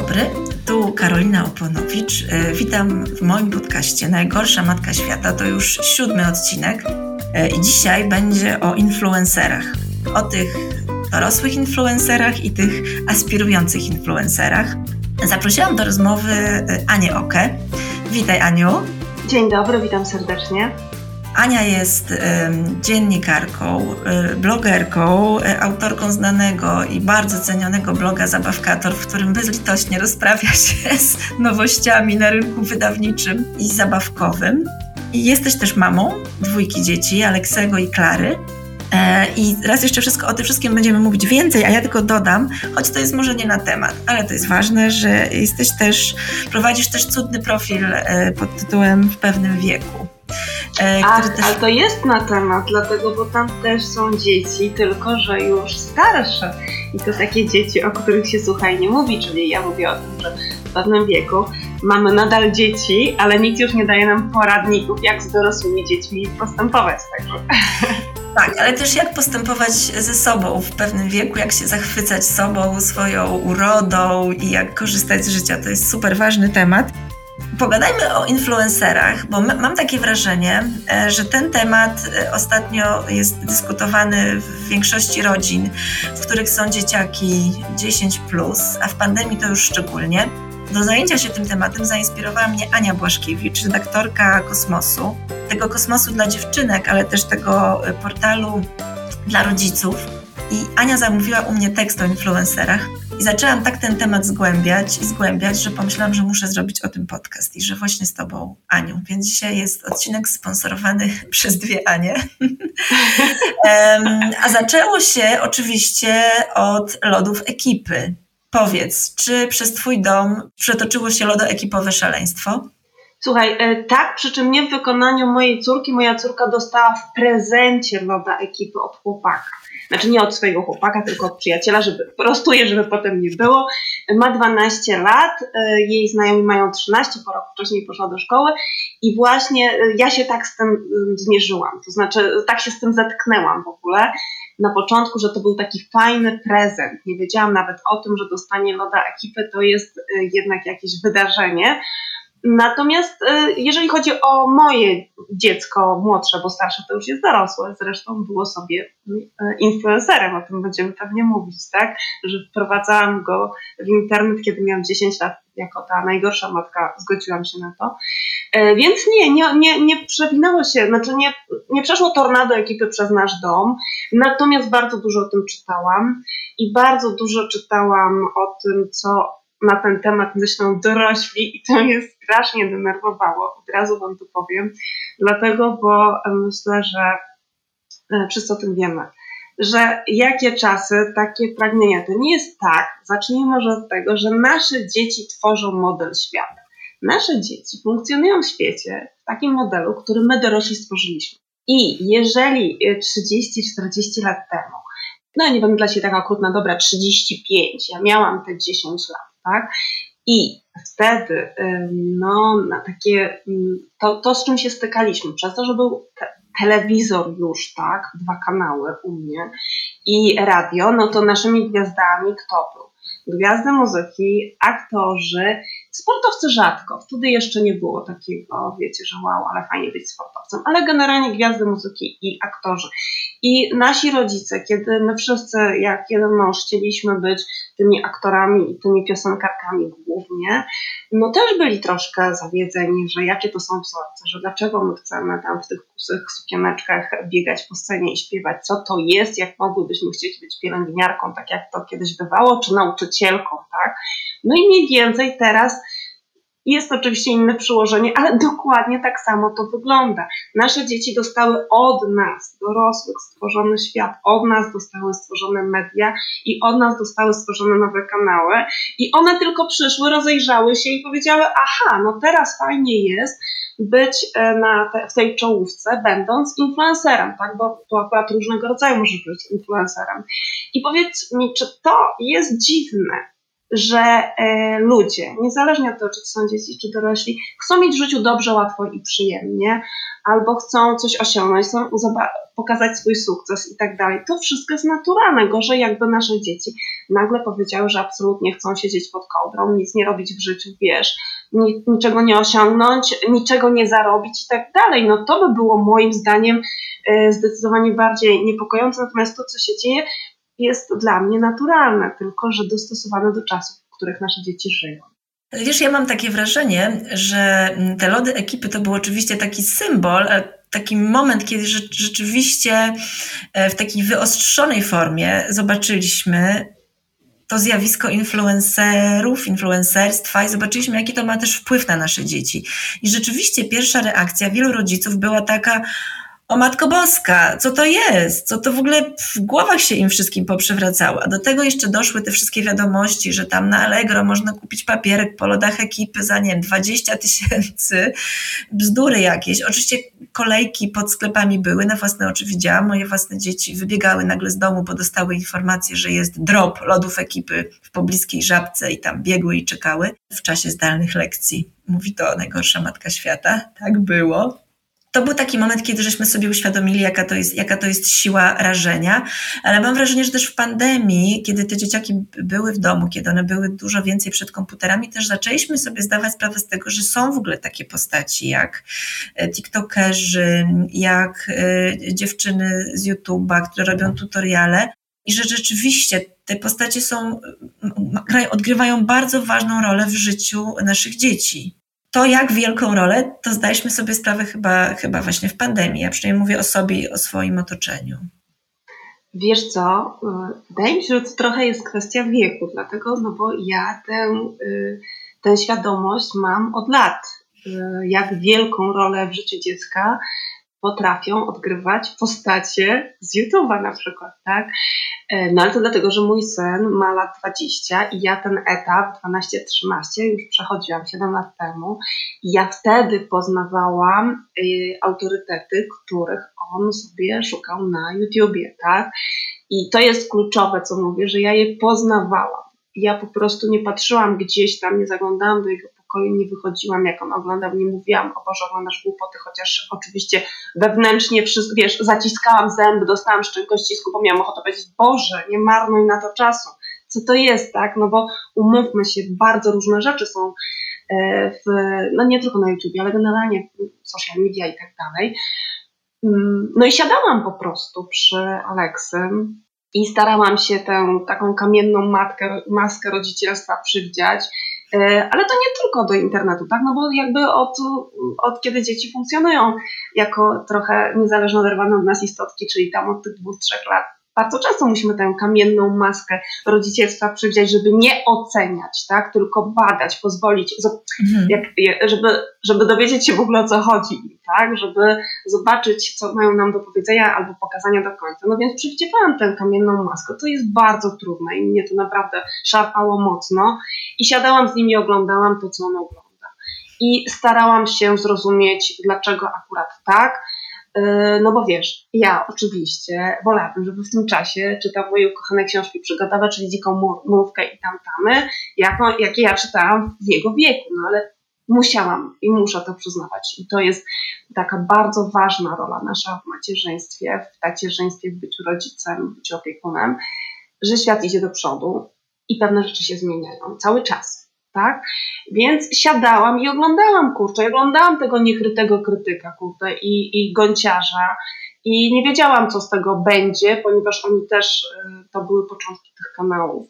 dobry, tu Karolina Oponowicz. E, witam w moim podcaście Najgorsza Matka Świata. To już siódmy odcinek e, i dzisiaj będzie o influencerach. O tych dorosłych influencerach i tych aspirujących influencerach. Zaprosiłam do rozmowy e, Anię Okę. Witaj Aniu. Dzień dobry, witam serdecznie. Ania jest dziennikarką, y, blogerką, y, autorką znanego i bardzo cenionego bloga Zabawkator, w którym bezlitośnie rozprawia się z nowościami na rynku wydawniczym i zabawkowym. I jesteś też mamą dwójki dzieci, Aleksego i Klary. E, I raz jeszcze wszystko o tym wszystkim będziemy mówić więcej, a ja tylko dodam, choć to jest może nie na temat, ale to jest ważne, że jesteś też, prowadzisz też cudny profil e, pod tytułem W pewnym wieku. E, Ach, też... ale to jest na temat, dlatego, bo tam też są dzieci, tylko że już starsze. I to takie dzieci, o których się słuchaj nie mówi, czyli ja mówię o tym, że w pewnym wieku mamy nadal dzieci, ale nikt już nie daje nam poradników, jak z dorosłymi dziećmi postępować. Także. Tak, ale też jak postępować ze sobą w pewnym wieku, jak się zachwycać sobą, swoją urodą i jak korzystać z życia. To jest super ważny temat. Pogadajmy o influencerach, bo mam takie wrażenie, e, że ten temat e, ostatnio jest dyskutowany w większości rodzin, w których są dzieciaki 10, a w pandemii to już szczególnie. Do zajęcia się tym tematem zainspirowała mnie Ania Błaszkiewicz, redaktorka Kosmosu, tego kosmosu dla dziewczynek, ale też tego e, portalu dla rodziców. I Ania zamówiła u mnie tekst o influencerach. Zaczęłam tak ten temat zgłębiać i zgłębiać, że pomyślałam, że muszę zrobić o tym podcast i że właśnie z Tobą, Anią. Więc dzisiaj jest odcinek sponsorowany przez dwie Anie. A zaczęło się oczywiście od lodów ekipy. Powiedz, czy przez Twój dom przetoczyło się lodoekipowe szaleństwo? Słuchaj, e, tak, przy czym nie w wykonaniu mojej córki. Moja córka dostała w prezencie loda ekipy od chłopaka. Znaczy nie od swojego chłopaka, tylko od przyjaciela, żeby prostuję, żeby potem nie było. Ma 12 lat, e, jej znajomi mają 13, po roku wcześniej poszła do szkoły i właśnie e, ja się tak z tym zmierzyłam. To znaczy tak się z tym zetknęłam w ogóle na początku, że to był taki fajny prezent. Nie wiedziałam nawet o tym, że dostanie loda ekipy to jest jednak jakieś wydarzenie. Natomiast e, jeżeli chodzi o moje dziecko młodsze, bo starsze to już jest dorosłe, zresztą było sobie e, influencerem, o tym będziemy pewnie mówić, tak? Że wprowadzałam go w internet, kiedy miałam 10 lat, jako ta najgorsza matka, zgodziłam się na to. E, więc nie, nie, nie, nie przewinęło się, znaczy nie, nie przeszło tornado ekipy przez nasz dom, natomiast bardzo dużo o tym czytałam i bardzo dużo czytałam o tym, co na ten temat myślą dorośli i to mnie strasznie denerwowało, od razu Wam to powiem, dlatego, bo myślę, że e, wszyscy o tym wiemy, że jakie czasy, takie pragnienia. To nie jest tak, zacznijmy może od tego, że nasze dzieci tworzą model świata. Nasze dzieci funkcjonują w świecie w takim modelu, który my dorośli stworzyliśmy. I jeżeli 30-40 lat temu, no nie wiem, dla Ciebie taka okrutna, dobra, 35, ja miałam te 10 lat, tak? I wtedy, no, na takie, to, to z czym się stykaliśmy, przez to, że był te, telewizor już, tak, dwa kanały u mnie i radio, no to naszymi gwiazdami kto był? Gwiazdy muzyki, aktorzy, sportowcy rzadko. Wtedy jeszcze nie było takiego, wiecie, że wow, ale fajnie być sportowcem, ale generalnie gwiazdy muzyki i aktorzy. I nasi rodzice, kiedy my wszyscy, jak jeden mąż, chcieliśmy być tymi aktorami i tymi piosenkarkami głównie, no też byli troszkę zawiedzeni, że jakie to są wzorce, że dlaczego my chcemy tam w tych kusych sukieneczkach biegać po scenie i śpiewać, co to jest, jak mogłybyśmy chcieć być pielęgniarką, tak jak to kiedyś bywało, czy nauczycielką, tak? No i mniej więcej teraz jest oczywiście inne przyłożenie, ale dokładnie tak samo to wygląda. Nasze dzieci dostały od nas, dorosłych, stworzony świat, od nas dostały stworzone media i od nas dostały stworzone nowe kanały i one tylko przyszły, rozejrzały się i powiedziały, aha, no teraz fajnie jest być e, na te, w tej czołówce, będąc influencerem, tak, bo to akurat różnego rodzaju może być influencerem. I powiedz mi, czy to jest dziwne, że e, ludzie, niezależnie od tego, czy to są dzieci, czy dorośli, chcą mieć w życiu dobrze, łatwo i przyjemnie, albo chcą coś osiągnąć, chcą pokazać swój sukces i tak dalej. To wszystko jest naturalne. Gorzej jakby nasze dzieci nagle powiedziały, że absolutnie chcą siedzieć pod kołdrą, nic nie robić w życiu, wiesz, niczego nie osiągnąć, niczego nie zarobić i tak dalej. No to by było moim zdaniem e, zdecydowanie bardziej niepokojące. Natomiast to, co się dzieje, jest dla mnie naturalne, tylko że dostosowane do czasów, w których nasze dzieci żyją. Wiesz, ja mam takie wrażenie, że te lody ekipy to był oczywiście taki symbol, taki moment, kiedy rzeczywiście e, w takiej wyostrzonej formie zobaczyliśmy to zjawisko influencerów, influencerstwa i zobaczyliśmy, jaki to ma też wpływ na nasze dzieci. I rzeczywiście pierwsza reakcja wielu rodziców była taka, o Matko Boska, co to jest? Co to w ogóle w głowach się im wszystkim poprzewracało? A do tego jeszcze doszły te wszystkie wiadomości, że tam na Allegro można kupić papierek po lodach ekipy za, nie wiem, 20 tysięcy. Bzdury jakieś. Oczywiście kolejki pod sklepami były, na własne oczy widziałam. Moje własne dzieci wybiegały nagle z domu, bo dostały informację, że jest drop lodów ekipy w pobliskiej żabce i tam biegły i czekały w czasie zdalnych lekcji. Mówi to najgorsza matka świata. Tak było to był taki moment, kiedy żeśmy sobie uświadomili, jaka to, jest, jaka to jest siła rażenia, ale mam wrażenie, że też w pandemii, kiedy te dzieciaki były w domu, kiedy one były dużo więcej przed komputerami, też zaczęliśmy sobie zdawać sprawę z tego, że są w ogóle takie postaci jak e, TikTokerzy, jak e, dziewczyny z YouTube'a, które robią tutoriale i że rzeczywiście te postacie są, odgrywają bardzo ważną rolę w życiu naszych dzieci to, jak wielką rolę, to zdaliśmy sobie sprawę chyba, chyba właśnie w pandemii. Ja przynajmniej mówię o sobie i o swoim otoczeniu. Wiesz co, wydaje mi się, że to trochę jest kwestia wieku, dlatego, no bo ja tę, y, tę świadomość mam od lat, y, jak wielką rolę w życiu dziecka potrafią odgrywać postacie z YouTube'a na przykład, tak? E, no ale to dlatego, że mój syn ma lat 20 i ja ten etap 12-13 już przechodziłam 7 lat temu i ja wtedy poznawałam y, autorytety, których on sobie szukał na YouTubie, tak? I to jest kluczowe, co mówię, że ja je poznawałam. Ja po prostu nie patrzyłam gdzieś tam, nie zaglądałam do jego pokoju, nie wychodziłam, jak on oglądał, nie mówiłam, o Boże, oglądasz głupoty, chociaż oczywiście wewnętrznie, wiesz, zaciskałam zęby, dostałam szczęko ścisku, bo miałam ochotę powiedzieć, Boże, nie marnuj na to czasu. Co to jest, tak? No bo umówmy się, bardzo różne rzeczy są e, w, no nie tylko na YouTube, ale generalnie social media i tak dalej. Mm, no i siadałam po prostu przy Aleksym i starałam się tę taką kamienną matkę, maskę rodzicielstwa przywdziać ale to nie tylko do internetu, tak? No bo jakby od, od kiedy dzieci funkcjonują jako trochę niezależnie oderwane od nas istotki, czyli tam od tych dwóch, trzech lat, bardzo często musimy tę kamienną maskę rodzicielstwa przywdziać, żeby nie oceniać, tak? tylko badać, pozwolić, mhm. jak, żeby, żeby dowiedzieć się w ogóle o co chodzi, tak? żeby zobaczyć, co mają nam do powiedzenia albo pokazania do końca. No więc przywdziewałam tę kamienną maskę. To jest bardzo trudne i mnie to naprawdę szarpało mocno i siadałam z nimi i oglądałam to, co on ogląda. I starałam się zrozumieć, dlaczego akurat tak, no bo wiesz, ja oczywiście wolałabym, żeby w tym czasie czytał moje ukochane książki przygotowe, czyli Dziką Mrówkę i Tamtamy, jako, jakie ja czytałam w jego wieku, no ale musiałam i muszę to przyznawać. I to jest taka bardzo ważna rola nasza w macierzyństwie, w tacierzyństwie, w byciu rodzicem, w byciu opiekunem, że świat idzie do przodu i pewne rzeczy się zmieniają cały czas tak? Więc siadałam i oglądałam, kurczę, oglądałam tego niechrytego krytyka, kurczę, i, i gąciarza i nie wiedziałam, co z tego będzie, ponieważ oni też, y, to były początki tych kanałów.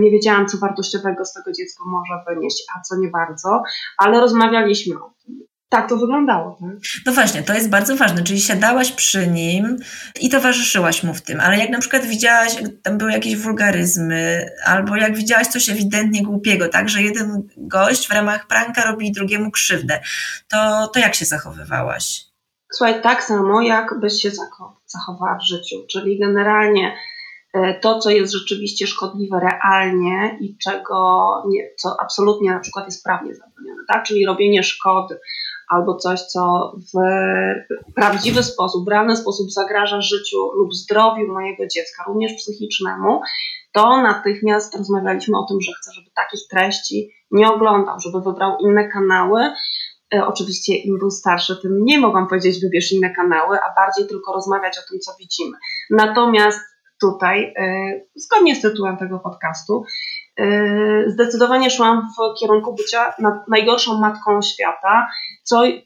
Nie wiedziałam, co wartościowego z tego dziecko może wynieść, a co nie bardzo, ale rozmawialiśmy o tym tak to wyglądało. Tak? No właśnie, to jest bardzo ważne, czyli siadałaś przy nim i towarzyszyłaś mu w tym, ale jak na przykład widziałaś, tam były jakieś wulgaryzmy, albo jak widziałaś coś ewidentnie głupiego, tak, że jeden gość w ramach pranka robi drugiemu krzywdę, to, to jak się zachowywałaś? Słuchaj, tak samo jak byś się zachowała w życiu, czyli generalnie e, to, co jest rzeczywiście szkodliwe realnie i czego nie, co absolutnie na przykład jest prawnie zabronione, tak? czyli robienie szkody, albo coś, co w prawdziwy sposób, w realny sposób zagraża życiu lub zdrowiu mojego dziecka, również psychicznemu, to natychmiast rozmawialiśmy o tym, że chcę, żeby takich treści nie oglądał, żeby wybrał inne kanały. E, oczywiście im był starszy, tym mniej mogłam powiedzieć, wybierz inne kanały, a bardziej tylko rozmawiać o tym, co widzimy. Natomiast tutaj, e, zgodnie z tytułem tego podcastu, zdecydowanie szłam w kierunku bycia najgorszą matką świata, co mm,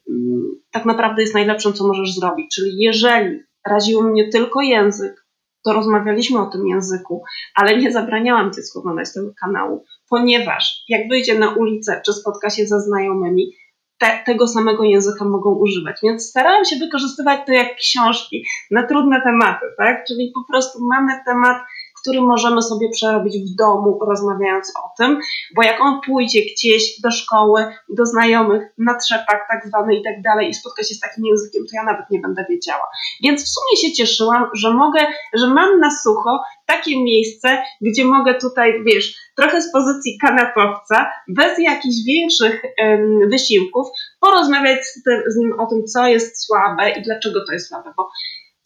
tak naprawdę jest najlepszym, co możesz zrobić. Czyli jeżeli raził mnie tylko język, to rozmawialiśmy o tym języku, ale nie zabraniałam dziecku oglądać tego kanału, ponieważ jak wyjdzie na ulicę czy spotka się ze znajomymi, te, tego samego języka mogą używać. Więc starałam się wykorzystywać to jak książki na trudne tematy, tak? Czyli po prostu mamy temat, który możemy sobie przerobić w domu, rozmawiając o tym, bo jak on pójdzie gdzieś do szkoły, do znajomych, na trzepak tak zwany i tak dalej i spotka się z takim językiem, to ja nawet nie będę wiedziała. Więc w sumie się cieszyłam, że mogę, że mam na sucho takie miejsce, gdzie mogę tutaj, wiesz, trochę z pozycji kanapowca, bez jakichś większych wysiłków, porozmawiać z, tym, z nim o tym, co jest słabe i dlaczego to jest słabe, bo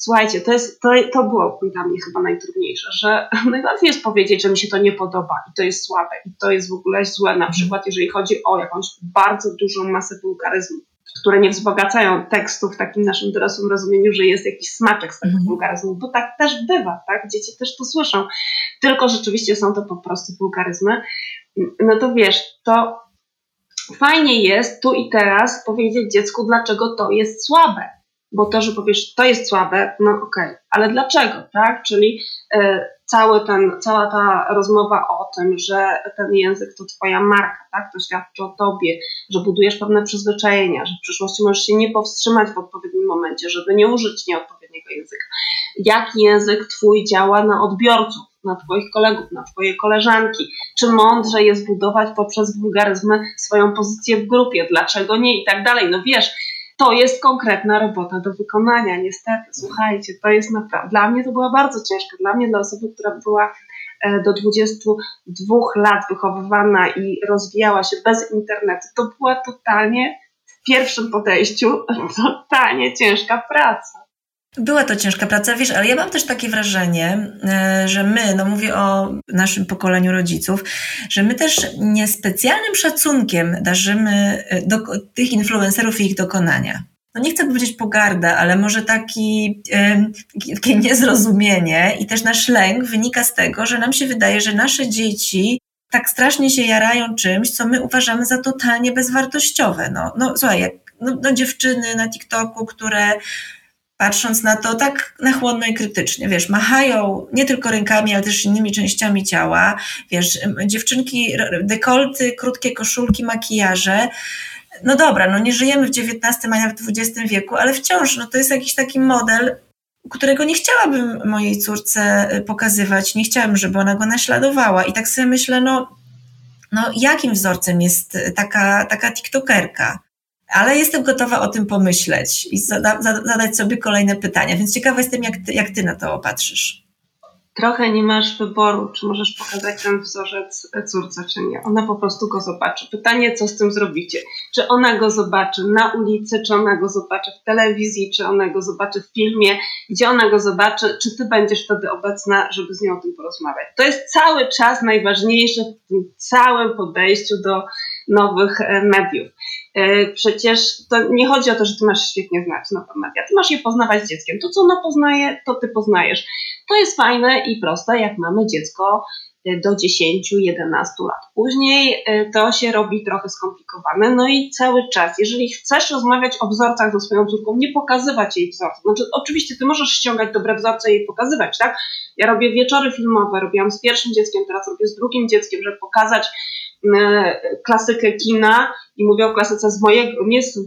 Słuchajcie, to, jest, to, to było dla mnie chyba najtrudniejsze, że najłatwiej jest powiedzieć, że mi się to nie podoba i to jest słabe i to jest w ogóle złe, na przykład jeżeli chodzi o jakąś bardzo dużą masę wulgaryzmów, które nie wzbogacają tekstu w takim naszym dorosłym rozumieniu, że jest jakiś smaczek z tego mhm. wulgaryzmu, bo tak też bywa, tak? Dzieci też to słyszą, tylko rzeczywiście są to po prostu wulgaryzmy. No to wiesz, to fajnie jest tu i teraz powiedzieć dziecku, dlaczego to jest słabe bo to, że powiesz, to jest słabe, no okej, okay. ale dlaczego, tak? Czyli y, cały ten, cała ta rozmowa o tym, że ten język to twoja marka, tak? To świadczy o tobie, że budujesz pewne przyzwyczajenia, że w przyszłości możesz się nie powstrzymać w odpowiednim momencie, żeby nie użyć nieodpowiedniego języka. Jaki język twój działa na odbiorców, na Twoich kolegów, na Twoje koleżanki? Czy mądrze jest budować poprzez wulgaryzmy swoją pozycję w grupie? Dlaczego nie? I tak dalej. No wiesz, to jest konkretna robota do wykonania, niestety. Słuchajcie, to jest naprawdę. Dla mnie to była bardzo ciężka. Dla mnie, dla osoby, która była e, do 22 lat wychowywana i rozwijała się bez internetu, to była totalnie w pierwszym podejściu totalnie ciężka praca. Była to ciężka praca, wiesz, ale ja mam też takie wrażenie, e, że my, no mówię o naszym pokoleniu rodziców, że my też niespecjalnym szacunkiem darzymy e, do, tych influencerów i ich dokonania. No nie chcę powiedzieć pogarda, ale może taki, e, takie niezrozumienie i też nasz lęk wynika z tego, że nam się wydaje, że nasze dzieci tak strasznie się jarają czymś, co my uważamy za totalnie bezwartościowe. No, no słuchaj, jak no, no dziewczyny na TikToku, które patrząc na to tak nachłonno i krytycznie, wiesz, machają nie tylko rękami, ale też innymi częściami ciała, wiesz, dziewczynki, dekolty, krótkie koszulki, makijaże, no dobra, no nie żyjemy w XIX, a nawet w XX wieku, ale wciąż, no to jest jakiś taki model, którego nie chciałabym mojej córce pokazywać, nie chciałabym, żeby ona go naśladowała. I tak sobie myślę, no, no jakim wzorcem jest taka, taka tiktokerka? Ale jestem gotowa o tym pomyśleć i zada, zadać sobie kolejne pytania, więc ciekawa jestem, jak ty, jak ty na to opatrzysz. Trochę nie masz wyboru, czy możesz pokazać ten wzorzec córce, czy nie. Ona po prostu go zobaczy. Pytanie, co z tym zrobicie? Czy ona go zobaczy na ulicy, czy ona go zobaczy w telewizji, czy ona go zobaczy w filmie, gdzie ona go zobaczy, czy ty będziesz wtedy obecna, żeby z nią o tym porozmawiać. To jest cały czas najważniejsze w tym całym podejściu do nowych e, mediów. E, przecież to nie chodzi o to, że ty masz świetnie znać nowe media. Ty masz je poznawać z dzieckiem. To, co ono poznaje, to ty poznajesz. To jest fajne i proste, jak mamy dziecko e, do 10-11 lat. Później to się robi trochę skomplikowane. No i cały czas, jeżeli chcesz rozmawiać o wzorcach ze swoją córką, nie pokazywać jej wzorców. Znaczy, oczywiście ty możesz ściągać dobre wzorce i jej pokazywać, tak? Ja robię wieczory filmowe, robiłam z pierwszym dzieckiem, teraz robię z drugim dzieckiem, żeby pokazać E, klasykę kina i mówię o klasyce z mojego, nie z,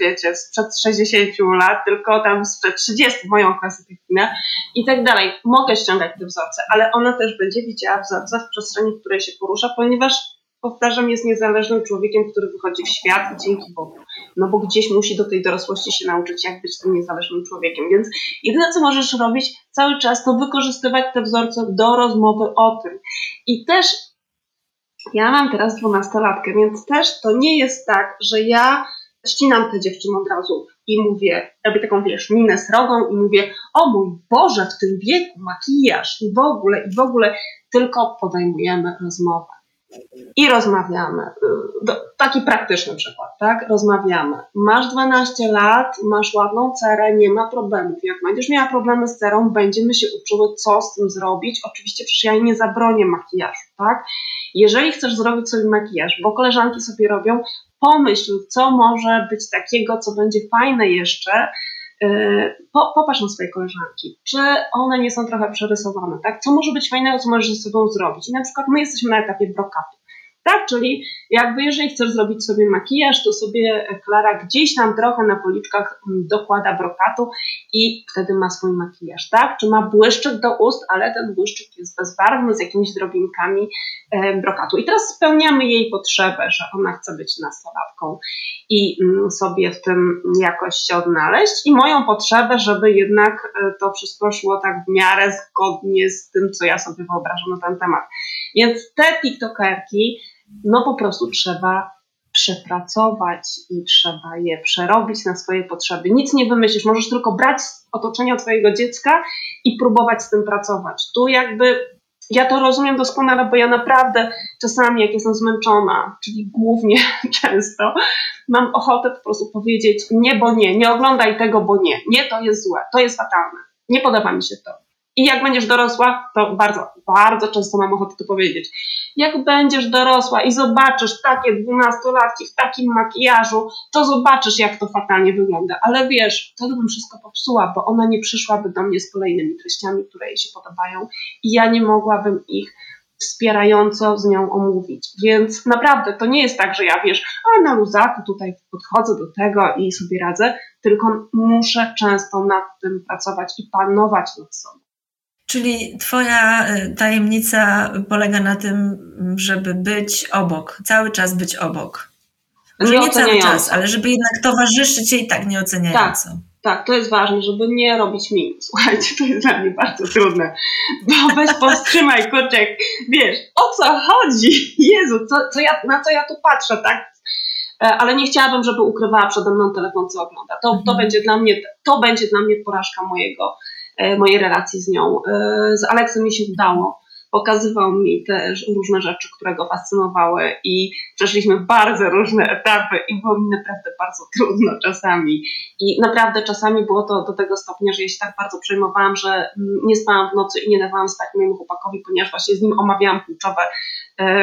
wiecie, sprzed 60 lat, tylko tam sprzed 30, moją klasykę kina i tak dalej. Mogę ściągać te wzorce, ale ona też będzie widziała wzorce w przestrzeni, w której się porusza, ponieważ powtarzam, jest niezależnym człowiekiem, który wychodzi w świat dzięki Bogu. No bo gdzieś musi do tej dorosłości się nauczyć, jak być tym niezależnym człowiekiem. Więc jedyne, co możesz robić cały czas, to wykorzystywać te wzorce do rozmowy o tym. I też ja mam teraz dwunastolatkę, więc też to nie jest tak, że ja ścinam tę dziewczynę od razu i mówię, robię taką, wiesz, minę srogą i mówię, o mój Boże, w tym wieku makijaż i w ogóle, i w ogóle, tylko podejmujemy rozmowę. I rozmawiamy. Y, taki praktyczny przykład, tak? Rozmawiamy. Masz 12 lat, masz ładną cerę, nie ma problemów. Jak będziesz miała problemy z cerą, będziemy się uczyły, co z tym zrobić. Oczywiście przecież ja nie zabronię makijażu, tak? Jeżeli chcesz zrobić sobie makijaż, bo koleżanki sobie robią, pomyśl, co może być takiego, co będzie fajne jeszcze, po, popatrz na swoje koleżanki, czy one nie są trochę przerysowane, tak? Co może być fajnego, co możesz ze sobą zrobić? I na przykład my jesteśmy na etapie brokatu. Tak, czyli jakby jeżeli chcesz zrobić sobie makijaż, to sobie Klara gdzieś tam trochę na policzkach mm, dokłada brokatu i wtedy ma swój makijaż, tak? Czy ma błyszczyk do ust, ale ten błyszczyk jest bezbarwny z jakimiś drobinkami brokatu. I teraz spełniamy jej potrzebę, że ona chce być nastolatką i mm, sobie w tym jakoś się odnaleźć i moją potrzebę, żeby jednak e, to wszystko szło tak w miarę zgodnie z tym, co ja sobie wyobrażam na ten temat. Więc te TikTokerki, no po prostu trzeba przepracować i trzeba je przerobić na swoje potrzeby. Nic nie wymyślisz, możesz tylko brać z otoczenia twojego dziecka i próbować z tym pracować. Tu jakby ja to rozumiem doskonale, bo ja naprawdę czasami, jak jestem zmęczona, czyli głównie często, mam ochotę po prostu powiedzieć nie, bo nie, nie oglądaj tego, bo nie, nie, to jest złe, to jest fatalne, nie podoba mi się to. I jak będziesz dorosła, to bardzo, bardzo często mam ochotę to powiedzieć. Jak będziesz dorosła i zobaczysz takie dwunastolatki w takim makijażu, to zobaczysz, jak to fatalnie wygląda. Ale wiesz, to bym wszystko popsuła, bo ona nie przyszłaby do mnie z kolejnymi treściami, które jej się podobają i ja nie mogłabym ich wspierająco z nią omówić. Więc naprawdę to nie jest tak, że ja wiesz, a na luzaku tutaj podchodzę do tego i sobie radzę, tylko muszę często nad tym pracować i panować nad sobą. Czyli Twoja y, tajemnica polega na tym, żeby być obok, cały czas być obok. Może nie cały czas, ale żeby jednak towarzyszyć jej tak nieoceniająco. Tak. Tak, to jest ważne, żeby nie robić min. Słuchajcie, to jest dla mnie bardzo trudne. Bo weź powstrzymaj, kurczek. Wiesz, o co chodzi? Jezu, co, co ja, na co ja tu patrzę, tak? E, ale nie chciałabym, żeby ukrywała przede mną telefon, co ogląda. To, to, mhm. będzie, dla mnie, to będzie dla mnie porażka mojego, mojej relacji z nią. E, z Aleksem mi się udało. Pokazywał mi też różne rzeczy, które go fascynowały i przeszliśmy bardzo różne etapy i było mi naprawdę bardzo trudno czasami. I naprawdę czasami było to do tego stopnia, że ja się tak bardzo przejmowałam, że mm, nie spałam w nocy i nie dawałam spać mojemu chłopakowi, ponieważ właśnie z nim omawiałam kluczowe e,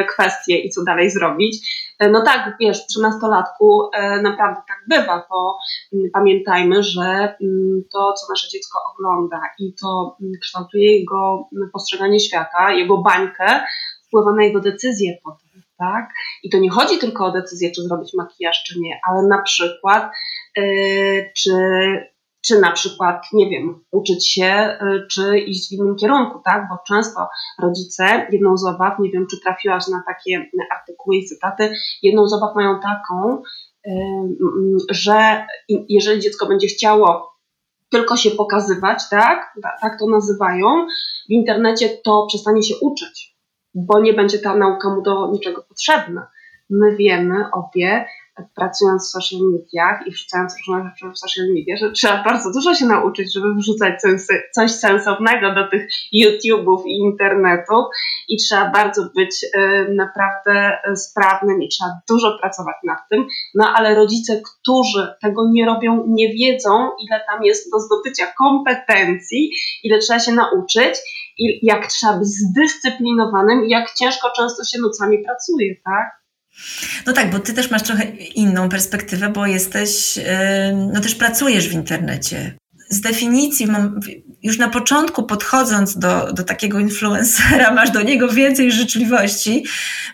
kwestie i co dalej zrobić. E, no tak, wiesz, przy nastolatku e, naprawdę tak bywa, bo mm, pamiętajmy, że mm, to, co nasze dziecko ogląda i to mm, kształtuje jego postrzeganie świata, jego bańkę, wpływa na jego decyzje potem, tak? I to nie chodzi tylko o decyzję, czy zrobić makijaż, czy nie, ale na przykład, e, czy czy na przykład, nie wiem, uczyć się, y, czy iść w innym kierunku, tak? Bo często rodzice, jedną z obaw, nie wiem, czy trafiłaś na takie artykuły i cytaty, jedną z obaw mają taką, y, że jeżeli dziecko będzie chciało tylko się pokazywać, tak? Tak to nazywają, w internecie to przestanie się uczyć, bo nie będzie ta nauka mu do niczego potrzebna. My wiemy obie, pracując w social mediach i wrzucając różne rzeczy w social media, że trzeba bardzo dużo się nauczyć, żeby wrzucać coś, sensownego do tych YouTube'ów i internetów i trzeba bardzo być y, naprawdę sprawnym i trzeba dużo pracować nad tym, no ale rodzice, którzy tego nie robią, nie wiedzą, ile tam jest do zdobycia kompetencji, ile trzeba się nauczyć i jak trzeba być zdyscyplinowanym i jak ciężko często się nocami pracuje, tak? No tak, bo ty też masz trochę inną perspektywę, bo jesteś, no też pracujesz w internecie. Z definicji, już na początku podchodząc do, do takiego influencera, masz do niego więcej życzliwości,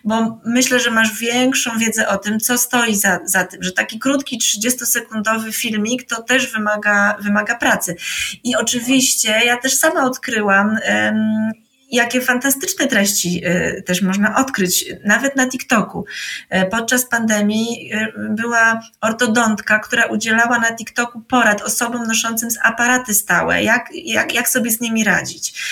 bo myślę, że masz większą wiedzę o tym, co stoi za, za tym, że taki krótki 30-sekundowy filmik to też wymaga, wymaga pracy. I oczywiście ja też sama odkryłam, jakie fantastyczne treści e, też można odkryć, nawet na TikToku. E, podczas pandemii e, była ortodontka, która udzielała na TikToku porad osobom noszącym aparaty stałe, jak, jak, jak sobie z nimi radzić.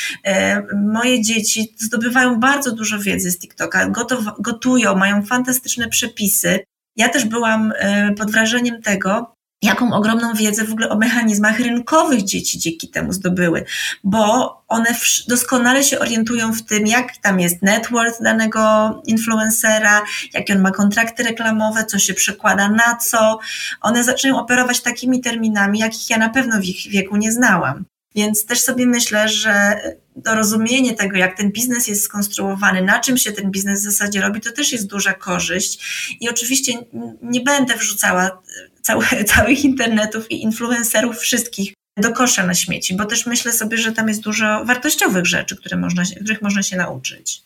Moje dzieci zdobywają bardzo dużo wiedzy z TikToka, gotują, mają fantastyczne przepisy. Ja też byłam pod wrażeniem tego, jaką ogromną wiedzę w ogóle o mechanizmach rynkowych dzieci dzięki temu zdobyły, bo one doskonale się orientują w tym, jak tam jest network danego influencera, jakie on ma kontrakty reklamowe, co się przekłada na co. One zaczynają operować takimi terminami, jakich ja na pewno w ich wieku nie znałam. Więc też sobie myślę, że dorozumienie tego, jak ten biznes jest skonstruowany, na czym się ten biznes w zasadzie robi, to też jest duża korzyść. I oczywiście nie będę wrzucała całych internetów i influencerów wszystkich do kosza na śmieci, bo też myślę sobie, że tam jest dużo wartościowych rzeczy, które można, których można się nauczyć.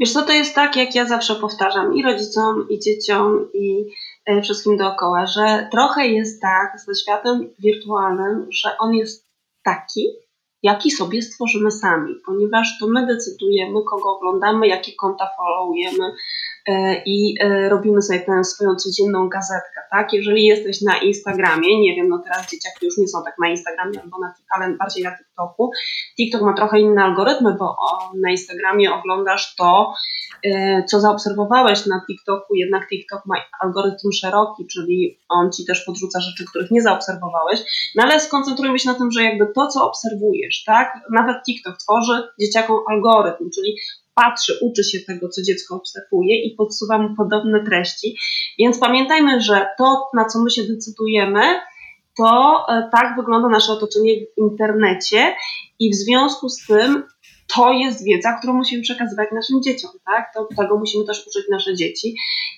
Wiesz co, to jest tak, jak ja zawsze powtarzam i rodzicom, i dzieciom, i e, wszystkim dookoła, że trochę jest tak ze światem wirtualnym, że on jest taki, jaki sobie stworzymy sami, ponieważ to my decydujemy, kogo oglądamy, jakie konta followujemy, i e, robimy sobie tę swoją codzienną gazetkę, tak? Jeżeli jesteś na Instagramie, nie wiem, no teraz dzieciaki już nie są tak na Instagramie albo na, ale bardziej na TikToku. TikTok ma trochę inne algorytmy, bo na Instagramie oglądasz to, e, co zaobserwowałeś na TikToku, jednak TikTok ma algorytm szeroki, czyli on ci też podrzuca rzeczy, których nie zaobserwowałeś, no ale skoncentrujmy się na tym, że jakby to, co obserwujesz, tak? Nawet TikTok tworzy dzieciakom algorytm, czyli patrzy, uczy się tego, co dziecko obserwuje i podsuwa mu podobne treści. Więc pamiętajmy, że to, na co my się decydujemy, to e, tak wygląda nasze otoczenie w internecie i w związku z tym to jest wiedza, którą musimy przekazywać naszym dzieciom, tak? To, tego musimy też uczyć nasze dzieci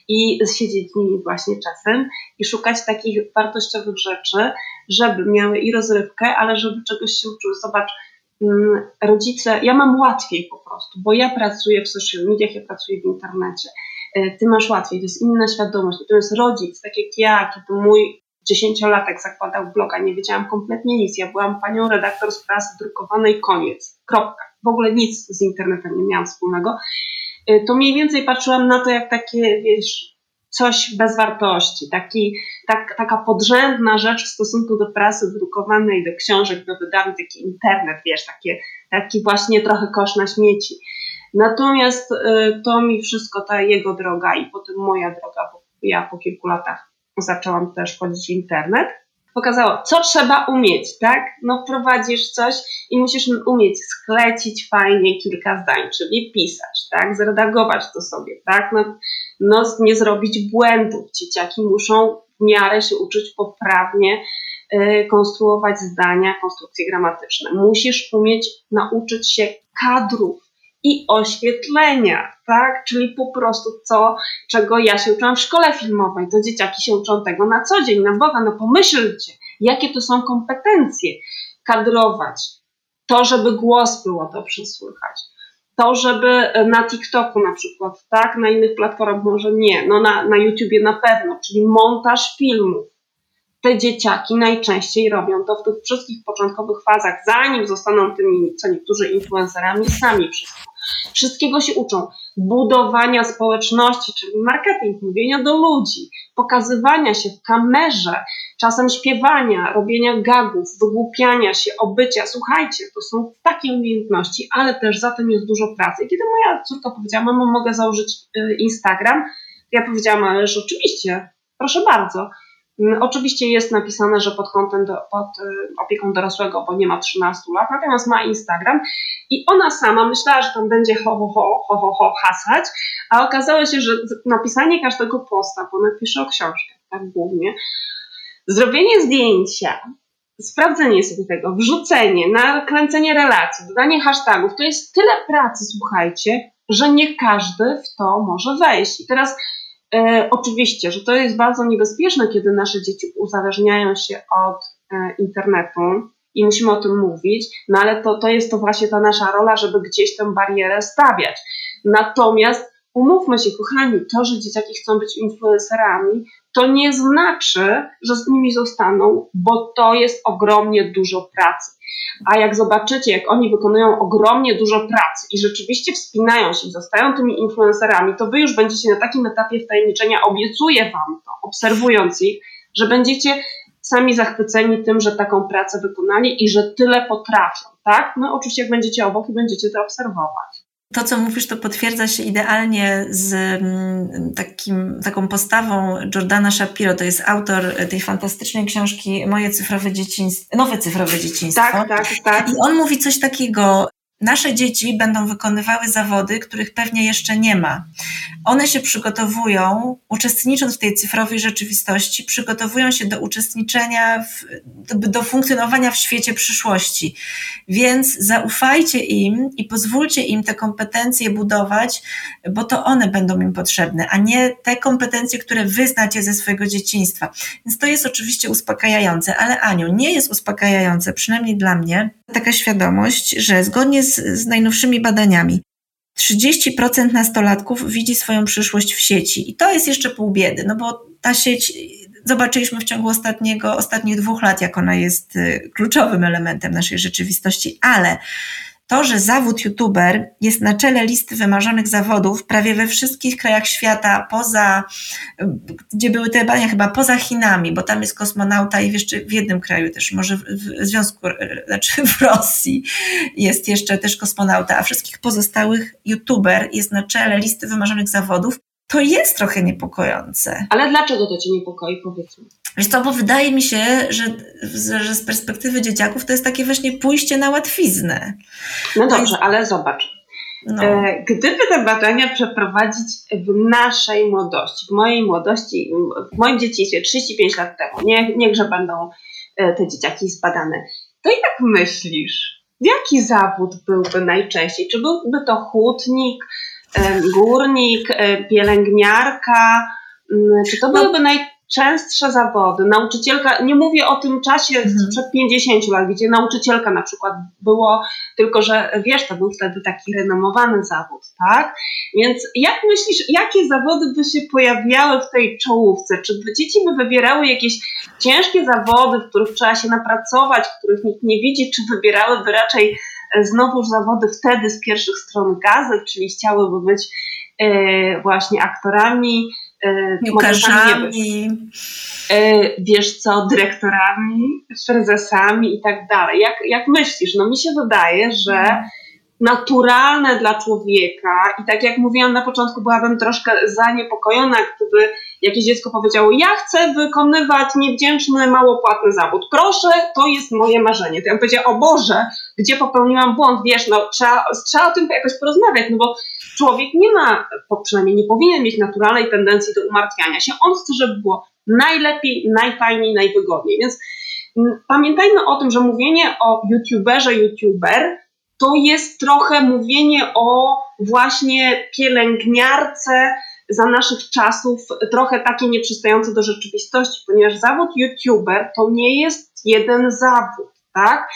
i siedzieć z nimi właśnie czasem i szukać takich wartościowych rzeczy, żeby miały i rozrywkę, ale żeby czegoś się uczyły. Zobacz, rodzice, ja mam łatwiej po prostu, bo ja pracuję w social mediach, ja pracuję w internecie. E, ty masz łatwiej, to jest inna świadomość. Natomiast rodzic, tak jak ja, kiedy mój dziesięciolatek zakładał bloga, nie wiedziałam kompletnie nic. Ja byłam panią redaktor z prasy drukowanej, koniec, kropka. W ogóle nic z internetem nie miałam wspólnego. E, to mniej więcej patrzyłam na to, jak takie, wiesz, coś bez wartości, taki, tak, taka podrzędna rzecz w stosunku do prasy drukowanej, do książek, do wydanych, taki internet, wiesz, takie, taki właśnie trochę kosz na śmieci. Natomiast y, to mi wszystko, ta jego droga i potem moja droga, bo ja po kilku latach zaczęłam też chodzić w internet, pokazało, co trzeba umieć, tak? No prowadzisz coś i musisz umieć sklecić fajnie kilka zdań, czyli pisać, tak? Zredagować to sobie, tak? No, no nie zrobić błędów. Dzieciaki muszą w miarę się uczyć poprawnie y, konstruować zdania, konstrukcje gramatyczne. Musisz umieć nauczyć się kadrów, i oświetlenia, tak? Czyli po prostu co, czego ja się uczyłam w szkole filmowej, to dzieciaki się uczą tego na co dzień, na Boga, no pomyślcie, jakie to są kompetencje kadrować, to, żeby głos było dobrze słychać, to, żeby na TikToku na przykład, tak, na innych platformach może nie, no na, na YouTubie na pewno, czyli montaż filmów, te dzieciaki najczęściej robią to w tych wszystkich początkowych fazach, zanim zostaną tymi, co niektórzy influencerami, sami wszystko. Wszystkiego się uczą. Budowania społeczności, czyli marketing, mówienia do ludzi, pokazywania się w kamerze, czasem śpiewania, robienia gagów, wygłupiania się, obycia. Słuchajcie, to są takie umiejętności, ale też za tym jest dużo pracy. Kiedy moja córka powiedziała, mamo, mogę założyć y, Instagram, ja powiedziałam, ale oczywiście, proszę bardzo. Mm, oczywiście jest napisane, że pod kątem, do, pod y, opieką dorosłego, bo nie ma 13 lat, natomiast ma Instagram i ona sama myślała, że tam będzie ho, ho, ho, ho, ho, ho hasać, a okazało się, że napisanie każdego posta, bo napisze o książkę, tak głównie, zrobienie zdjęcia, sprawdzenie sobie tego, wrzucenie, nakręcenie relacji, dodanie hashtagów, to jest tyle pracy, słuchajcie, że nie każdy w to może wejść. I teraz E, oczywiście, że to jest bardzo niebezpieczne, kiedy nasze dzieci uzależniają się od e, internetu i musimy o tym mówić, no ale to, to jest to właśnie ta nasza rola, żeby gdzieś tę barierę stawiać. Natomiast umówmy się, kochani, to, że dzieciaki chcą być influencerami, to nie znaczy, że z nimi zostaną, bo to jest ogromnie dużo pracy. A jak zobaczycie, jak oni wykonują ogromnie dużo pracy i rzeczywiście wspinają się zostają tymi influencerami, to wy już będziecie na takim etapie wtajemniczenia, obiecuję wam to, obserwując ich, że będziecie sami zachwyceni tym, że taką pracę wykonali i że tyle potrafią, tak? No oczywiście jak będziecie obok i będziecie to obserwować. To, co mówisz, to potwierdza się idealnie z mm, takim, taką postawą Jordana Shapiro. To jest autor tej fantastycznej książki Moje cyfrowe dzieciństwo, Nowe cyfrowe dzieciństwo. Tak, tak, tak. I on mówi coś takiego, nasze dzieci będą wykonywały zawody, których pewnie jeszcze nie ma. One się przygotowują, uczestnicząc w tej cyfrowej rzeczywistości, przygotowują się do uczestniczenia, w, do, funkcjonowania w świecie przyszłości. Więc zaufajcie im i pozwólcie im te kompetencje budować, bo to one będą im potrzebne, a nie te kompetencje, które wy znacie ze swojego dzieciństwa. Więc to jest oczywiście uspokajające, ale Aniu, nie jest uspokajające, przynajmniej dla mnie, taka świadomość, że zgodnie z, z najnowszymi badaniami 30% nastolatków widzi swoją przyszłość w sieci. I to jest jeszcze pół biedy, no bo ta sieć zobaczyliśmy w ciągu ostatniego, ostatnich dwóch lat, jak ona jest y, kluczowym elementem naszej rzeczywistości, ale to, że zawód youtuber jest na czele listy wymarzonych zawodów prawie we wszystkich krajach świata, poza, gdzie były te badania chyba poza Chinami, bo tam jest kosmonauta i jeszcze w jednym kraju też, może w, związku, znaczy w Rosji jest jeszcze też kosmonauta, a wszystkich pozostałych youtuber jest na czele listy wymarzonych zawodów, to jest trochę niepokojące. Ale dlaczego to Cię niepokoi, powiedz mi? Wiesz co, bo wydaje mi się, że, że z perspektywy dzieciaków to jest takie właśnie pójście na łatwiznę. No dobrze, jest... ale zobacz. No. E, gdyby te badania przeprowadzić w naszej młodości, w mojej młodości, w moim dzieciństwie 35 lat temu, nie, niechże będą e, te dzieciaki zbadane, to jak myślisz, jaki zawód byłby najczęściej? Czy byłby to hutnik, górnik, e, pielęgniarka? Mm, czy to no. byłyby naj, częstsze zawody. Nauczycielka, nie mówię o tym czasie mhm. sprzed 50 lat, gdzie nauczycielka na przykład było, tylko że wiesz, to był wtedy taki renomowany zawód, tak? Więc jak myślisz, jakie zawody by się pojawiały w tej czołówce? Czy dzieci by wybierały jakieś ciężkie zawody, w których trzeba się napracować, których nikt nie widzi, czy wybierałyby raczej e, znowuż zawody wtedy z pierwszych stron gazet, czyli chciałyby być e, właśnie aktorami, piłkarzami. E, wiesz co, dyrektorami, prezesami i tak dalej. Jak, jak myślisz? No mi się wydaje, że mhm. naturalne dla człowieka i tak jak mówiłam na początku, byłabym troszkę zaniepokojona, gdyby jakieś dziecko powiedziało, ja chcę wykonywać niewdzięczny, mało płatny zawód. Proszę, to jest moje marzenie. To ja bym powiedziała, o Boże, gdzie popełniłam błąd? Wiesz, no trzeba, trzeba o tym jakoś porozmawiać, no bo człowiek nie ma, przynajmniej nie powinien mieć naturalnej tendencji do umartwiania się. On chce, żeby było najlepiej, najfajniej, najwygodniej. Więc pamiętajmy o tym, że mówienie o youtuberze, youtuber to jest trochę mówienie o właśnie pielęgniarce za naszych czasów, trochę takie nieprzystające do rzeczywistości, ponieważ zawód youtuber to nie jest jeden zawód, tak?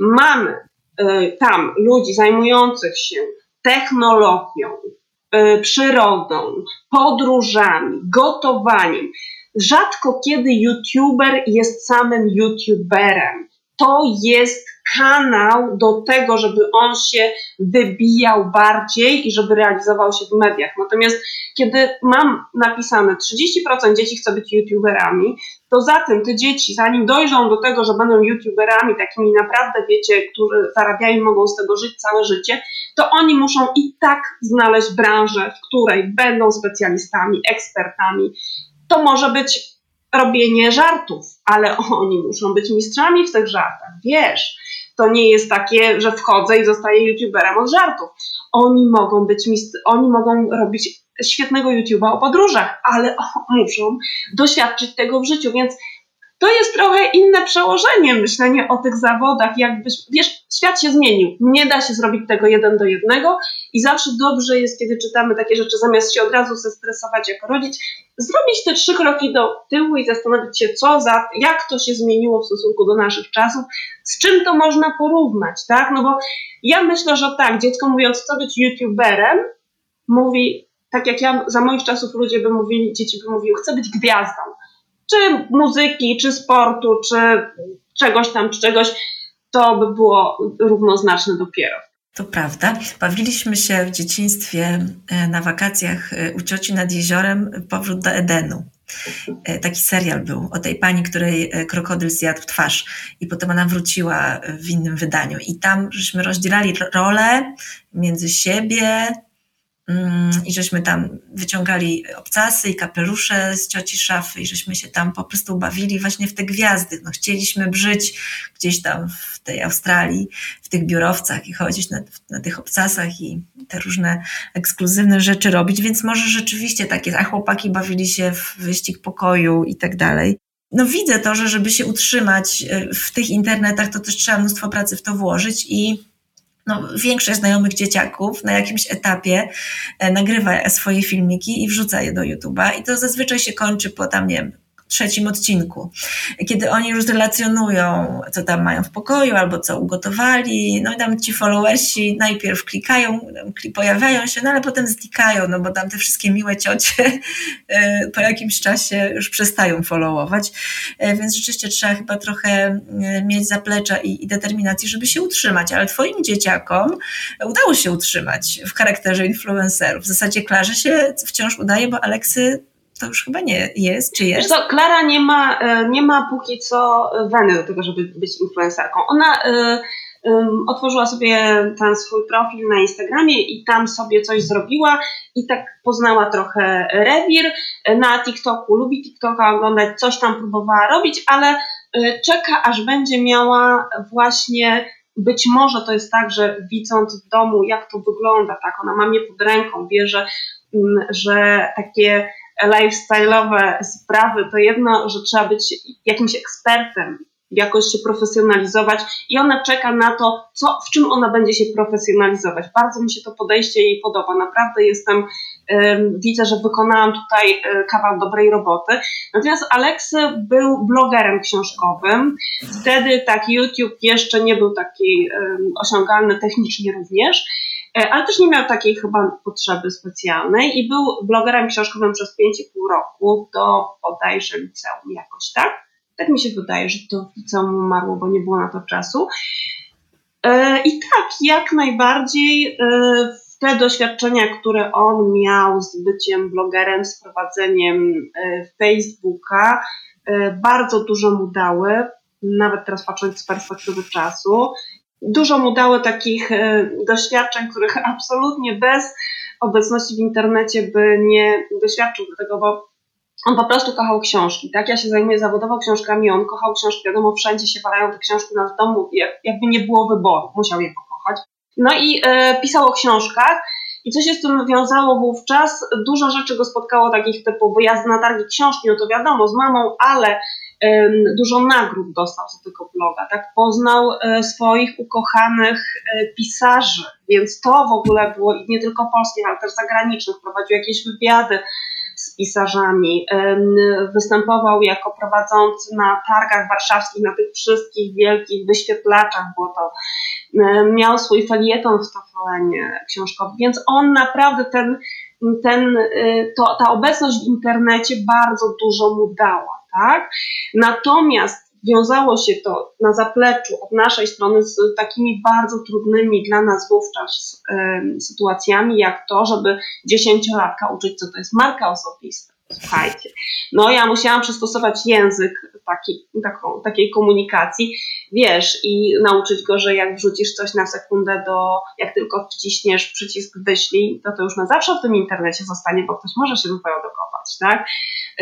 Mamy y, tam ludzi zajmujących się technologią, y, przyrodą, podróżami, gotowaniem. Rzadko kiedy YouTuber jest samym YouTuberem. To jest kanał do tego, żeby on się wybijał bardziej i żeby realizował się w mediach. Natomiast kiedy mam napisane 30% dzieci chce być youtuberami, to za tym te dzieci, zanim dojrzą do tego, że będą youtuberami, takimi naprawdę, wiecie, którzy zarabiają i mogą z tego żyć całe życie, to oni muszą i tak znaleźć branżę, w której będą specjalistami, ekspertami. To może być robienie żartów, ale oni muszą być mistrzami w tych żartach, wiesz. To nie jest takie, że wchodzę i zostaję youtuberem od żartów. Oni mogą być, oni mogą robić świetnego YouTube'a o podróżach, ale muszą doświadczyć tego w życiu, więc to jest trochę inne przełożenie, myślenie o tych zawodach, jakbyś, wiesz, świat się zmienił, nie da się zrobić tego jeden do jednego i zawsze dobrze jest, kiedy czytamy takie rzeczy, zamiast się od razu zestresować jako rodzic, zrobić te trzy kroki do tyłu i zastanowić się, co za, jak to się zmieniło w stosunku do naszych czasów, z czym to można porównać, tak, no bo ja myślę, że tak, dziecko mówiąc, co być youtuberem, mówi, tak jak ja za moich czasów ludzie by mówili, dzieci by mówiły, chcę być gwiazdą. Czy muzyki, czy sportu, czy czegoś tam, czy czegoś, to by było równoznaczne dopiero. To prawda. Bawiliśmy się w dzieciństwie e, na wakacjach e, u cioci nad jeziorem powrót do Edenu. E, taki serial był o tej pani, której e, krokodyl zjadł twarz i potem ona wróciła w innym wydaniu. I tam żeśmy rozdzielali role między siebie, i żeśmy tam wyciągali obcasy i kapelusze z cioci szafy i żeśmy się tam po prostu bawili właśnie w te gwiazdy. No, chcieliśmy brzeć gdzieś tam w tej Australii, w tych biurowcach i chodzić na, na tych obcasach i te różne ekskluzywne rzeczy robić, więc może rzeczywiście takie, a chłopaki bawili się w wyścig pokoju i tak dalej. No widzę to, że żeby się utrzymać e, w tych internetach, to też trzeba mnóstwo pracy w to włożyć i no, większość znajomych dzieciaków na jakimś etapie e, nagrywa swoje filmiki i wrzuca je do YouTube'a i to zazwyczaj się kończy po tam, nie wiem, trzecim odcinku, kiedy oni już relacjonują, co tam mają w pokoju albo co ugotowali, no i tam ci followersi najpierw klikają, pojawiają się, no ale potem znikają, no bo tam te wszystkie miłe ciocie e, po jakimś czasie już przestają followować, e, więc rzeczywiście trzeba chyba trochę e, mieć zaplecza i, i determinacji, żeby się utrzymać, ale twoim dzieciakom udało się utrzymać w charakterze influencerów. W zasadzie Klarze się wciąż udaje, bo Aleksy to już chyba nie jest, czy jest? Wiesz co, Klara nie ma, e, nie ma póki co weny do tego, żeby być influencerką. Ona y, y, otworzyła sobie ten swój profil na Instagramie i tam sobie coś zrobiła i tak poznała trochę rewir na TikToku. Lubi TikToka oglądać, coś tam próbowała robić, ale czeka aż będzie miała właśnie być może to jest tak, że widząc w domu, jak to wygląda, tak, ona ma mnie pod ręką, wie, że, mm, że takie lifestyle'owe sprawy, to jedno, że trzeba być jakimś ekspertem, jakoś się profesjonalizować i ona czeka na to, co, w czym ona będzie się profesjonalizować. Bardzo mi się to podejście jej podoba. Naprawdę jestem, widzę, że wykonałam tutaj e, kawał dobrej roboty. Natomiast Alex był blogerem książkowym. Wtedy tak YouTube jeszcze nie był taki osiągalny technicznie również. E, ale też nie miał takiej chyba potrzeby specjalnej i był blogerem książkowym przez 5,5 roku do bodajże liceum jakoś, tak? Tak mi się wydaje, że to w liceum umarło, bo nie było na to czasu. E, I tak, jak najbardziej e, te doświadczenia, które on miał z byciem blogerem, z prowadzeniem Facebooka, bardzo dużo mu dały, nawet teraz patrząc z perspektywy czasu dużo mu dało takich e, doświadczeń, których absolutnie bez obecności w internecie by nie doświadczył tego, bo on po prostu kochał książki, tak? Ja się zajmuję zawodowo książkami, on kochał książki, wiadomo, wszędzie się walają te książki na domu, jakby nie było wyboru, musiał je pokochać. No i e, pisał o książkach i co się z tym wiązało wówczas? Dużo rzeczy go spotkało takich typu wyjazd na targi książki, no to wiadomo, z mamą, ale dużo nagród dostał za tego bloga, tak? Poznał e, swoich ukochanych e, pisarzy, więc to w ogóle było nie tylko polskich, ale też zagranicznych. Prowadził jakieś wywiady z pisarzami, występował jako prowadzący na targach warszawskich, na tych wszystkich wielkich wyświetlaczach, było to miał swój felieton w tvn książkowy, więc on naprawdę ten, ten, to, ta obecność w internecie bardzo dużo mu dała tak? Natomiast wiązało się to na zapleczu od naszej strony z takimi bardzo trudnymi dla nas wówczas y, sytuacjami, jak to, żeby dziesięciolatka uczyć, co to jest marka osobista. Słuchajcie, no ja musiałam przystosować język taki, taką, takiej komunikacji, wiesz, i nauczyć go, że jak wrzucisz coś na sekundę do, jak tylko wciśniesz przycisk wyślij, to to już na zawsze w tym internecie zostanie, bo ktoś może się do tego dokopać, tak?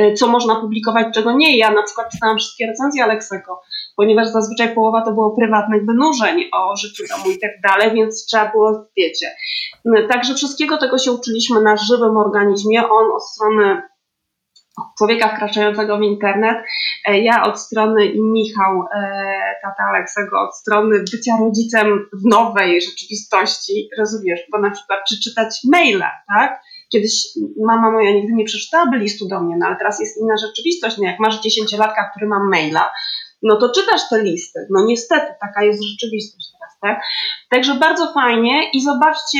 Y, co można publikować, czego nie. Ja na przykład czytałam wszystkie recenzje Aleksego, ponieważ zazwyczaj połowa to było prywatnych wynurzeń o życiu domu i tak dalej, więc trzeba było, wiecie. Y, także wszystkiego tego się uczyliśmy na żywym organizmie. On od strony człowieka wkraczającego w internet, e, ja od strony i Michał, e, tata Aleksego, od strony bycia rodzicem w nowej rzeczywistości, rozumiesz, bo na przykład czy czytać maile, tak? Kiedyś mama moja nigdy nie przeczytałaby listu do mnie, no ale teraz jest inna rzeczywistość. No jak masz dziesięciolatka, który ma maila, no to czytasz te listy. No niestety, taka jest rzeczywistość teraz, tak? Także bardzo fajnie i zobaczcie,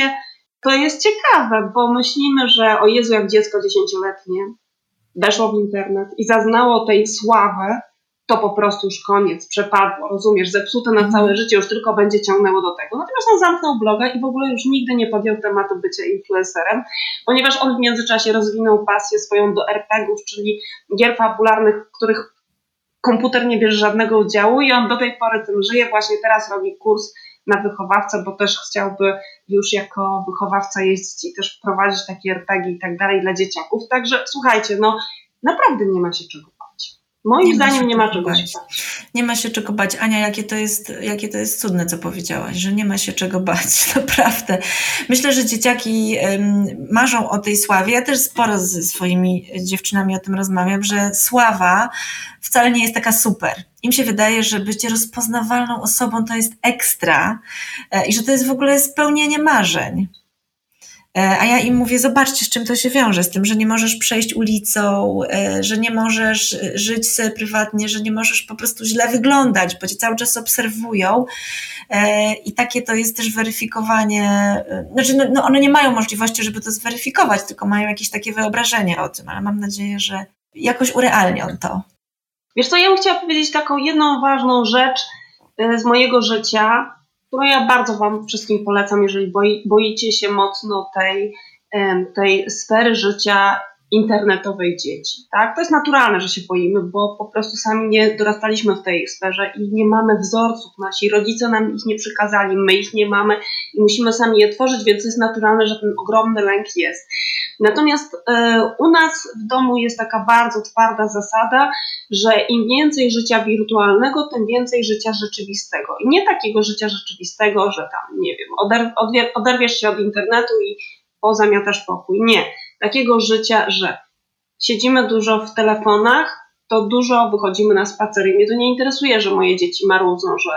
to jest ciekawe, bo myślimy, że o Jezu, jak dziecko dziesięcioletnie weszło w internet i zaznało tej sławy, to po prostu już koniec, przepadło, rozumiesz, zepsute na całe życie, już tylko będzie ciągnęło do tego. Natomiast on zamknął bloga i w ogóle już nigdy nie podjął tematu bycia influencerem, ponieważ on w międzyczasie rozwinął pasję swoją do RPGów, czyli gier fabularnych, w których komputer nie bierze żadnego udziału i on do tej pory tym żyje. Właśnie teraz robi kurs na wychowawcę, bo też chciałby już jako wychowawca jeździć i też prowadzić takie RPG i tak dalej dla dzieciaków. Także słuchajcie, no naprawdę nie ma się czego Moim nie zdaniem nie ma czego bać. się bać. Nie ma się czego bać. Ania, jakie to, jest, jakie to jest cudne, co powiedziałaś, że nie ma się czego bać, naprawdę. Myślę, że dzieciaki marzą o tej sławie. Ja też sporo ze swoimi dziewczynami o tym rozmawiam, że sława wcale nie jest taka super. Im się wydaje, że bycie rozpoznawalną osobą to jest ekstra e, i że to jest w ogóle spełnienie marzeń. E, a ja im mówię, zobaczcie, z czym to się wiąże, z tym, że nie możesz przejść ulicą, e, że nie możesz e, żyć sobie prywatnie, że nie możesz po prostu źle wyglądać, bo cię cały czas obserwują. I takie to jest też weryfikowanie. Znaczy, no, no one nie mają możliwości, żeby to zweryfikować, tylko mają jakieś takie wyobrażenie o tym, ale mam nadzieję, że jakoś urealnią to. Wiesz co, ja bym chciała powiedzieć taką jedną ważną rzecz z mojego życia, którą ja bardzo Wam wszystkim polecam, jeżeli boi, boicie się mocno tej, tej sfery życia internetowej dzieci. Tak? To jest naturalne, że się boimy, bo po prostu sami nie dorastaliśmy w tej sferze i nie mamy wzorców. Nasi rodzice nam ich nie przykazali, my ich nie mamy i musimy sami je tworzyć, więc jest naturalne, że ten ogromny lęk jest. Natomiast e, u nas w domu jest taka bardzo twarda zasada, że im więcej życia wirtualnego, tym więcej życia rzeczywistego. I nie takiego życia rzeczywistego, że tam, nie wiem, oderwiesz się od internetu i pozamiatasz pokój. Nie takiego życia, że siedzimy dużo w telefonach, to dużo wychodzimy na spacery. Mnie to nie interesuje, że moje dzieci marudzą, że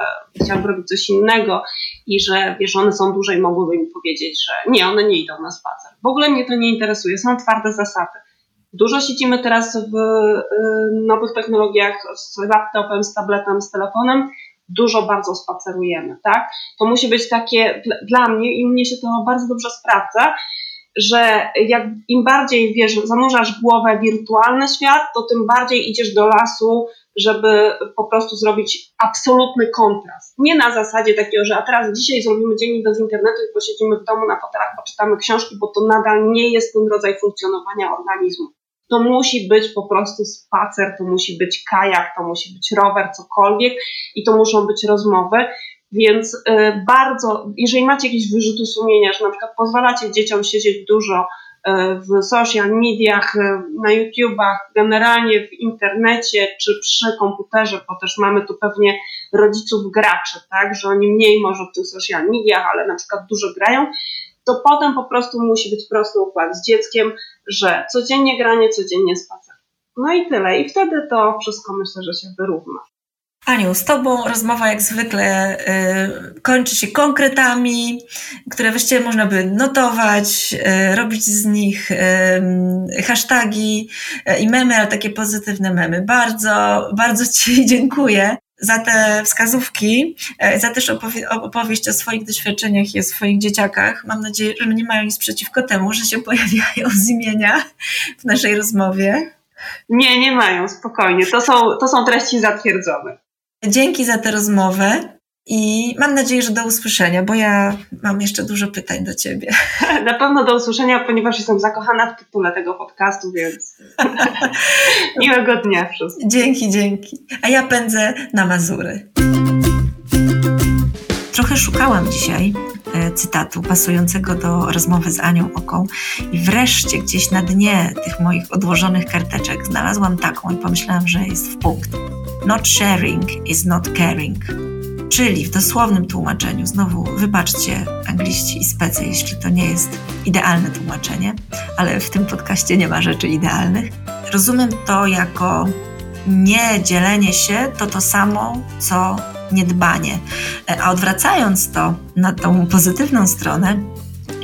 chciałby robić coś innego i że wiesz, one są duże i mogłyby mi powiedzieć, że nie, one nie idą na spacer. W ogóle mnie to nie interesuje, są twarde zasady. Dużo siedzimy teraz w y, nowych technologiach z laptopem, z tabletem, z telefonem, dużo bardzo spacerujemy, tak? To musi być takie dla mnie i mnie się to bardzo dobrze sprawdza, że jak im bardziej wiesz, zanurzasz głowę w wirtualny świat, to tym bardziej idziesz do lasu, żeby po prostu zrobić absolutny kontrast. Nie na zasadzie takiego, że a teraz dzisiaj zrobimy dzień bez internetu i posiedzimy w domu na fotelach, poczytamy książki, bo to nadal nie jest ten rodzaj funkcjonowania organizmu. To musi być po prostu spacer, to musi być kajak, to musi być rower, cokolwiek i to muszą być rozmowy. Więc y, bardzo, jeżeli macie jakieś wyrzuty sumienia, że na przykład pozwalacie dzieciom siedzieć dużo y, w social mediach, y, na YouTubach, generalnie w internecie czy przy komputerze, bo też mamy tu pewnie rodziców graczy, tak, że oni mniej może w tych social mediach, ale na przykład dużo grają, to potem po prostu musi być prosty układ z dzieckiem, że codziennie granie, codziennie spacer. No i tyle. I wtedy to wszystko myślę, że się wyrówna. Aniu, z Tobą rozmowa jak zwykle y, kończy się konkretami, które właściwie można by notować, y, robić z nich y, hashtagi y, i memy, ale takie pozytywne memy. Bardzo, bardzo Ci dziękuję za te wskazówki, y, za też opowie opowieść o swoich doświadczeniach i o swoich dzieciakach. Mam nadzieję, że nie mają nic przeciwko temu, że się pojawiają z imienia w naszej rozmowie. Nie, nie mają, spokojnie. To są, to są treści zatwierdzone. Dzięki za tę rozmowę i mam nadzieję, że do usłyszenia, bo ja mam jeszcze dużo pytań do Ciebie. Na pewno do usłyszenia, ponieważ jestem zakochana w tytule tego podcastu, więc miłego dnia wszystkim. Dzięki, dzięki. A ja pędzę na Mazury. Trochę szukałam dzisiaj e, cytatu pasującego do rozmowy z Anią Oką i wreszcie gdzieś na dnie tych moich odłożonych karteczek znalazłam taką i pomyślałam, że jest w punkt. Not sharing is not caring. Czyli w dosłownym tłumaczeniu, znowu wybaczcie angliści i specy, jeśli to nie jest idealne tłumaczenie, ale w tym podcaście nie ma rzeczy idealnych. Rozumiem to jako nie dzielenie się to to samo, co niedbanie. A odwracając to na tą pozytywną stronę,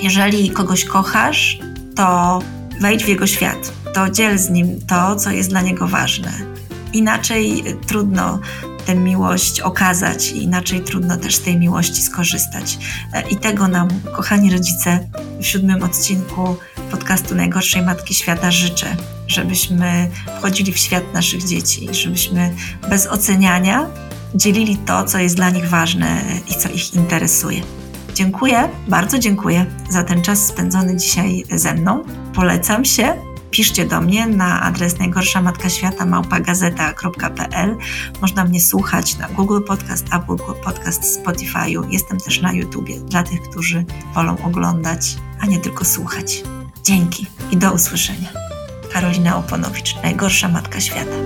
jeżeli kogoś kochasz, to wejdź w jego świat, to dziel z nim to, co jest dla niego ważne inaczej trudno tę miłość okazać inaczej trudno też tej miłości skorzystać. I tego nam, kochani rodzice, w siódmym odcinku podcastu Najgorszej Matki Świata życzę, żebyśmy wchodzili w świat naszych dzieci, żebyśmy bez oceniania dzielili to, co jest dla nich ważne i co ich interesuje. Dziękuję, bardzo dziękuję za ten czas spędzony dzisiaj ze mną. Polecam się. Piszcie do mnie na adres najgorsza matka świata małpagazeta.pl. Można mnie słuchać na Google Podcast, Apple Podcast, Spotify. Jestem też na YouTubie dla tych, którzy wolą oglądać, a nie tylko słuchać. Dzięki i do usłyszenia. Karolina Oponowicz, najgorsza matka świata.